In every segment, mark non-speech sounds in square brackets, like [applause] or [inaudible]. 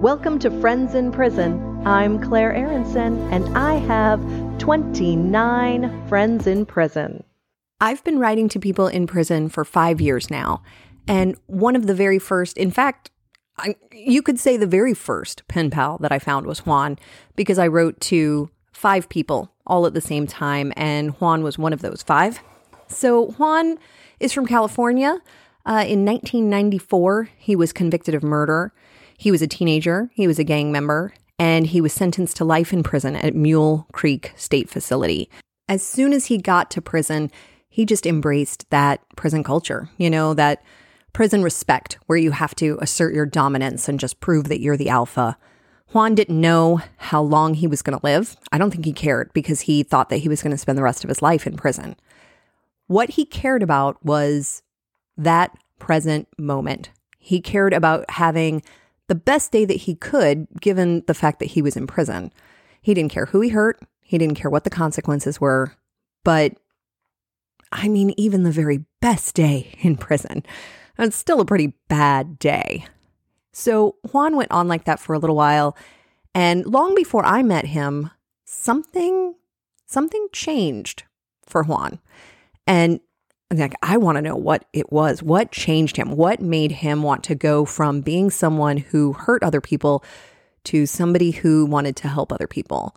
Welcome to Friends in Prison. I'm Claire Aronson, and I have 29 friends in prison. I've been writing to people in prison for five years now. And one of the very first, in fact, I, you could say the very first pen pal that I found was Juan because I wrote to five people all at the same time, and Juan was one of those five. So Juan is from California. Uh, in 1994, he was convicted of murder. He was a teenager, he was a gang member, and he was sentenced to life in prison at Mule Creek State Facility. As soon as he got to prison, he just embraced that prison culture, you know, that prison respect where you have to assert your dominance and just prove that you're the alpha. Juan didn't know how long he was going to live. I don't think he cared because he thought that he was going to spend the rest of his life in prison. What he cared about was that present moment. He cared about having the best day that he could, given the fact that he was in prison. He didn't care who he hurt, he didn't care what the consequences were. But I mean, even the very best day [laughs] in prison, it's still a pretty bad day. So Juan went on like that for a little while. And long before I met him, something something changed for Juan. And like I want to know what it was. What changed him? What made him want to go from being someone who hurt other people to somebody who wanted to help other people?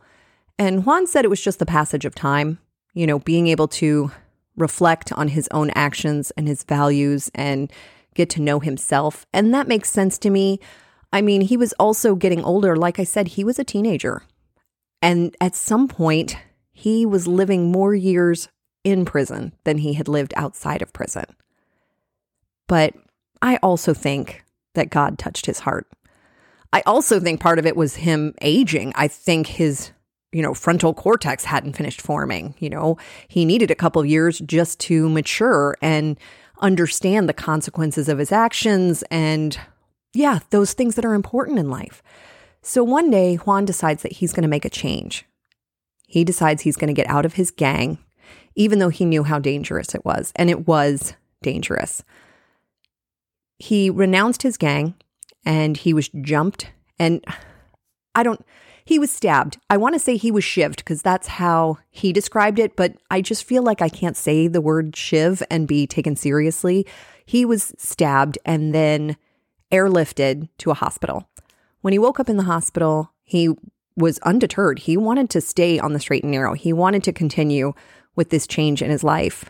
And Juan said it was just the passage of time, you know, being able to reflect on his own actions and his values and get to know himself. And that makes sense to me. I mean, he was also getting older. Like I said, he was a teenager. And at some point, he was living more years in prison than he had lived outside of prison. But I also think that God touched his heart. I also think part of it was him aging. I think his, you know, frontal cortex hadn't finished forming. You know, he needed a couple years just to mature and understand the consequences of his actions and, yeah, those things that are important in life. So one day, Juan decides that he's going to make a change. He decides he's going to get out of his gang even though he knew how dangerous it was. And it was dangerous. He renounced his gang and he was jumped. And I don't, he was stabbed. I want to say he was shivved because that's how he described it, but I just feel like I can't say the word shiv and be taken seriously. He was stabbed and then airlifted to a hospital. When he woke up in the hospital, he was undeterred. He wanted to stay on the straight and narrow. He wanted to continue with this change in his life.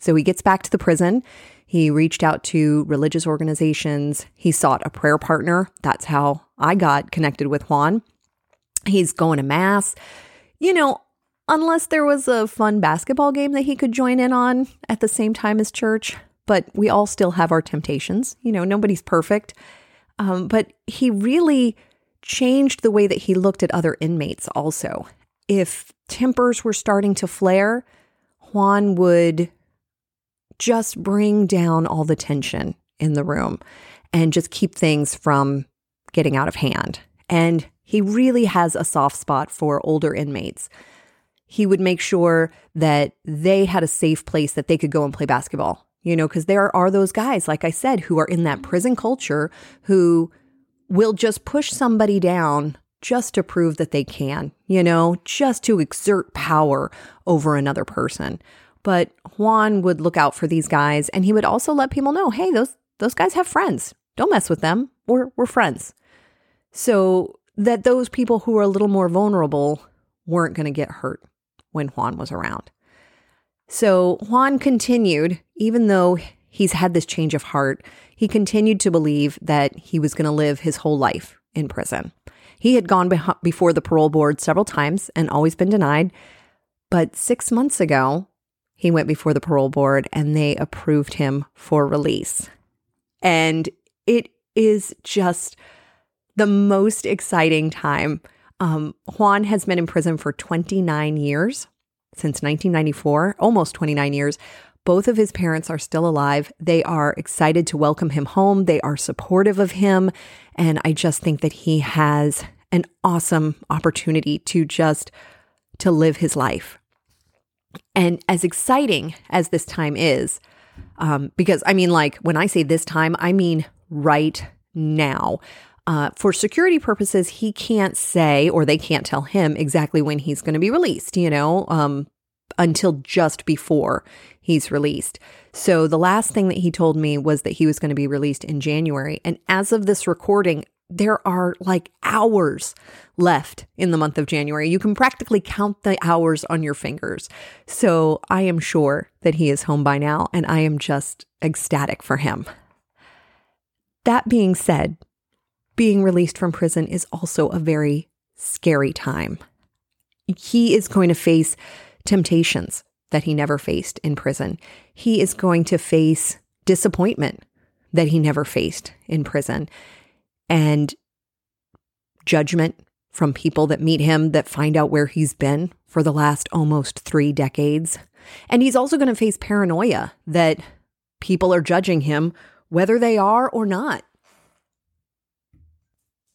So he gets back to the prison. He reached out to religious organizations. He sought a prayer partner. That's how I got connected with Juan. He's going to mass. You know, unless there was a fun basketball game that he could join in on at the same time as church. But we all still have our temptations. You know, nobody's perfect. Um, but he really changed the way that he looked at other inmates also. If tempers were starting to flare, Juan would just bring down all the tension in the room and just keep things from getting out of hand. And he really has a soft spot for older inmates. He would make sure that they had a safe place that they could go and play basketball, you know, because there are those guys, like I said, who are in that prison culture who will just push somebody down just to prove that they can, you know, just to exert power over another person. But Juan would look out for these guys and he would also let people know, hey, those those guys have friends. Don't mess with them. We're we're friends. So that those people who are a little more vulnerable weren't going to get hurt when Juan was around. So Juan continued, even though he's had this change of heart, he continued to believe that he was going to live his whole life in prison. He had gone before the parole board several times and always been denied. But six months ago, he went before the parole board and they approved him for release. And it is just the most exciting time. Um, Juan has been in prison for 29 years, since 1994, almost 29 years. Both of his parents are still alive. They are excited to welcome him home. They are supportive of him. And I just think that he has an awesome opportunity to just to live his life. And as exciting as this time is, um, because I mean, like when I say this time, I mean right now. Uh, for security purposes, he can't say, or they can't tell him exactly when he's going to be released, you know, um, until just before he's released. So the last thing that he told me was that he was going to be released in January. And as of this recording, there are like hours left in the month of January. You can practically count the hours on your fingers. So I am sure that he is home by now, and I am just ecstatic for him. That being said, being released from prison is also a very scary time. He is going to face temptations that he never faced in prison. He is going to face disappointment that he never faced in prison and judgment from people that meet him that find out where he's been for the last almost three decades. And he's also going to face paranoia that people are judging him, whether they are or not.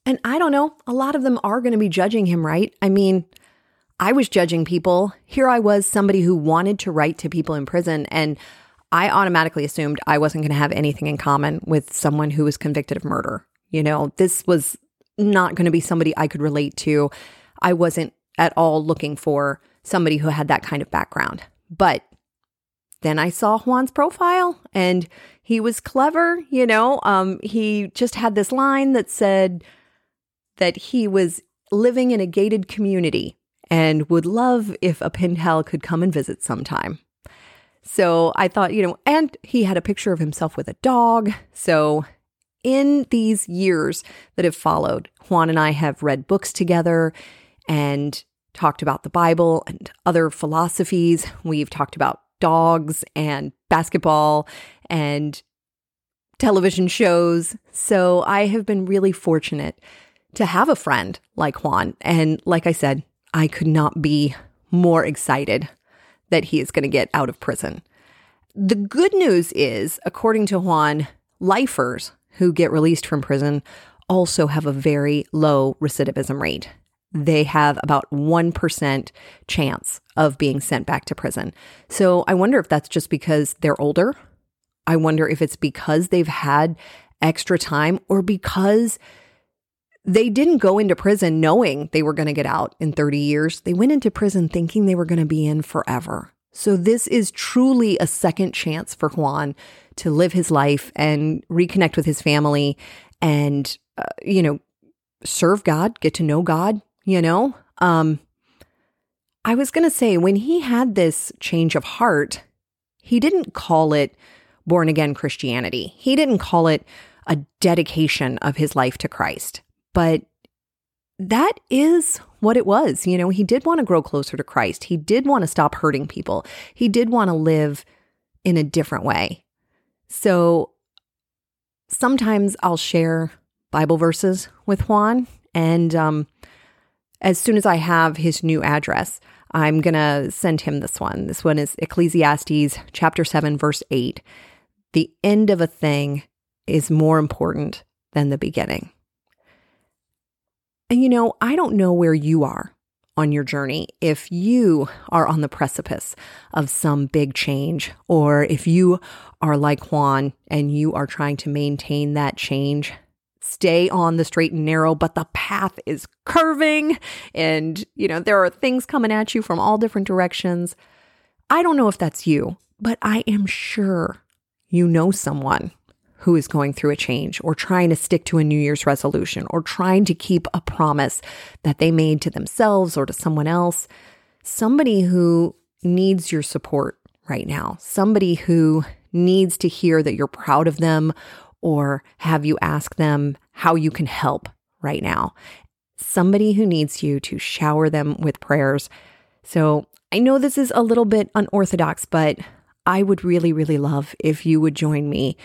And I don't know, a lot of them are going to be judging him, right? I mean, I was judging people. Here I was, somebody who wanted to write to people in prison, and I automatically assumed I wasn't going to have anything in common with someone who was convicted of murder. You know, this was not going to be somebody I could relate to. I wasn't at all looking for somebody who had that kind of background. But then I saw Juan's profile and he was clever, you know. Um, he just had this line that said that he was living in a gated community and would love if a pen pal could come and visit sometime. So I thought, you know, and he had a picture of himself with a dog. So in these years that have followed, Juan and I have read books together and talked about the Bible and other philosophies. We've talked about dogs and basketball and television shows. So I have been really fortunate to have a friend like Juan. And like I said, I could not be more excited that he is going to get out of prison. The good news is, according to Juan, lifers who get released from prison also have a very low recidivism rate. They have about 1% chance of being sent back to prison. So I wonder if that's just because they're older. I wonder if it's because they've had extra time or because they didn't go into prison knowing they were going to get out in 30 years. They went into prison thinking they were going to be in forever. So, this is truly a second chance for Juan to live his life and reconnect with his family and, uh, you know, serve God, get to know God, you know? Um, I was going to say, when he had this change of heart, he didn't call it born again Christianity. He didn't call it a dedication of his life to Christ. But that is what it was. You know, he did want to grow closer to Christ. He did want to stop hurting people. He did want to live in a different way. So sometimes I'll share Bible verses with Juan. And um, as soon as I have his new address, I'm going to send him this one. This one is Ecclesiastes chapter 7, verse 8. The end of a thing is more important than the beginning. And you know, I don't know where you are on your journey. If you are on the precipice of some big change, or if you are like Juan and you are trying to maintain that change, stay on the straight and narrow, but the path is curving and, you know, there are things coming at you from all different directions. I don't know if that's you, but I am sure you know someone who is going through a change or trying to stick to a New Year's resolution or trying to keep a promise that they made to themselves or to someone else. Somebody who needs your support right now, somebody who needs to hear that you're proud of them or have you ask them how you can help right now. Somebody who needs you to shower them with prayers. So I know this is a little bit unorthodox, but I would really, really love if you would join me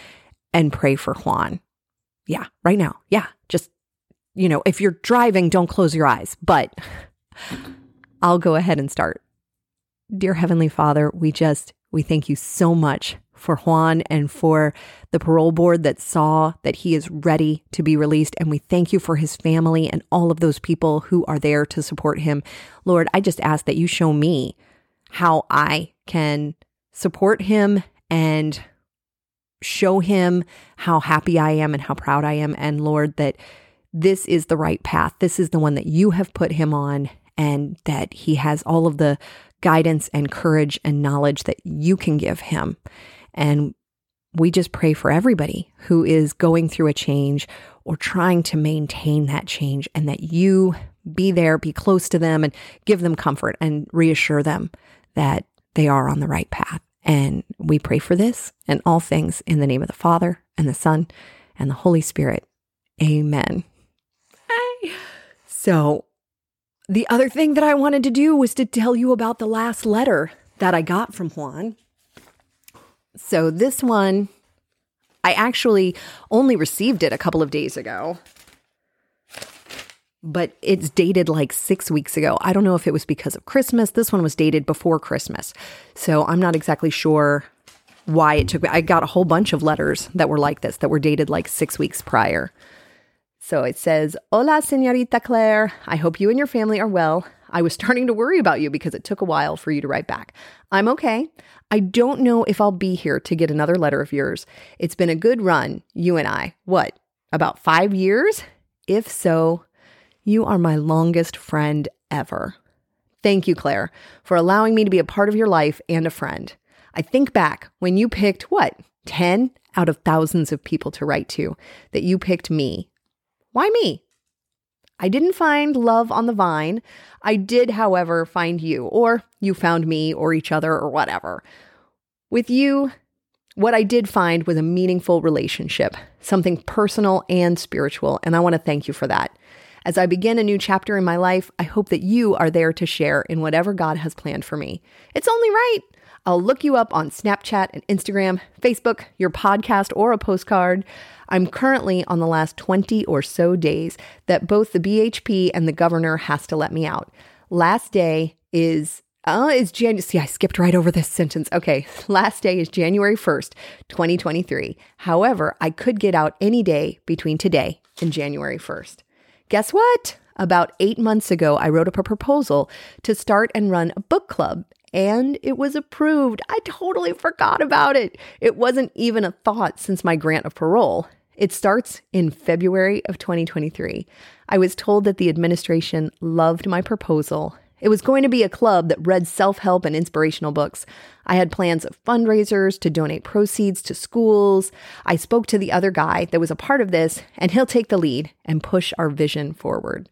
and pray for Juan. Yeah, right now. Yeah, just, you know, if you're driving, don't close your eyes, but [laughs] I'll go ahead and start. Dear Heavenly Father, we just, we thank you so much for Juan and for the parole board that saw that he is ready to be released. And we thank you for his family and all of those people who are there to support him. Lord, I just ask that you show me how I can support him and show him how happy I am and how proud I am. And Lord, that this is the right path. This is the one that you have put him on, and that he has all of the guidance and courage and knowledge that you can give him. And we just pray for everybody who is going through a change or trying to maintain that change and that you be there, be close to them, and give them comfort and reassure them that they are on the right path. And we pray for this and all things in the name of the Father and the Son and the Holy Spirit. Amen. So, the other thing that I wanted to do was to tell you about the last letter that I got from Juan. So, this one, I actually only received it a couple of days ago but it's dated like six weeks ago. I don't know if it was because of Christmas. This one was dated before Christmas. So I'm not exactly sure why it took me. I got a whole bunch of letters that were like this, that were dated like six weeks prior. So it says, Hola, Senorita Claire. I hope you and your family are well. I was starting to worry about you because it took a while for you to write back. I'm okay. I don't know if I'll be here to get another letter of yours. It's been a good run, you and I. What, about five years? If so, you are my longest friend ever. Thank you, Claire, for allowing me to be a part of your life and a friend. I think back when you picked what, 10 out of thousands of people to write to, that you picked me. Why me? I didn't find love on the vine. I did, however, find you, or you found me, or each other, or whatever. With you, what I did find was a meaningful relationship, something personal and spiritual, and I want to thank you for that. As I begin a new chapter in my life, I hope that you are there to share in whatever God has planned for me. It's only right. I'll look you up on Snapchat and Instagram, Facebook, your podcast, or a postcard. I'm currently on the last 20 or so days that both the BHP and the governor has to let me out. Last day is Oh, is January. See, I skipped right over this sentence. Okay. [laughs] Last day is January 1st, 2023. However, I could get out any day between today and January 1st. Guess what? About eight months ago, I wrote up a proposal to start and run a book club, and it was approved. I totally forgot about it. It wasn't even a thought since my grant of parole. It starts in February of 2023. I was told that the administration loved my proposal it was going to be a club that read self help and inspirational books. I had plans of fundraisers to donate proceeds to schools. I spoke to the other guy that was a part of this, and he'll take the lead and push our vision forward.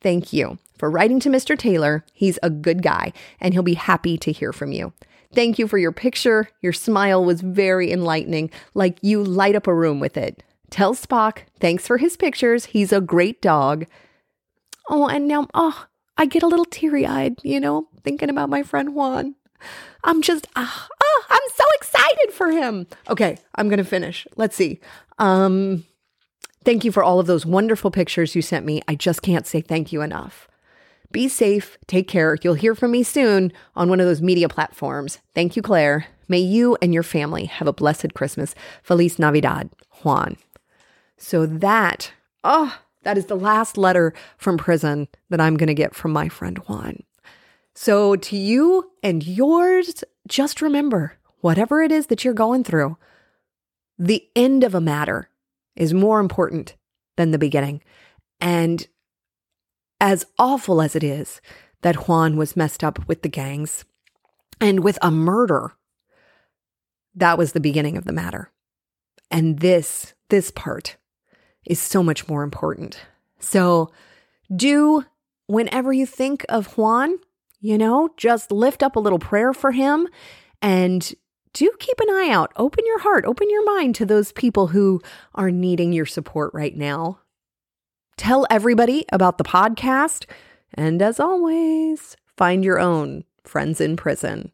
Thank you for writing to Mr. Taylor. He's a good guy, and he'll be happy to hear from you. Thank you for your picture. Your smile was very enlightening, like you light up a room with it. Tell Spock thanks for his pictures. He's a great dog. Oh, and now, oh, I get a little teary eyed, you know, thinking about my friend Juan. I'm just, ah, oh, I'm so excited for him. Okay, I'm going to finish. Let's see. Um, thank you for all of those wonderful pictures you sent me. I just can't say thank you enough. Be safe. Take care. You'll hear from me soon on one of those media platforms. Thank you, Claire. May you and your family have a blessed Christmas. Feliz Navidad, Juan. So that, oh, that is the last letter from prison that I'm going to get from my friend Juan. So, to you and yours, just remember whatever it is that you're going through, the end of a matter is more important than the beginning. And as awful as it is that Juan was messed up with the gangs and with a murder, that was the beginning of the matter. And this, this part is so much more important. So, do whenever you think of Juan, you know, just lift up a little prayer for him and do keep an eye out. Open your heart, open your mind to those people who are needing your support right now. Tell everybody about the podcast. And as always, find your own friends in prison.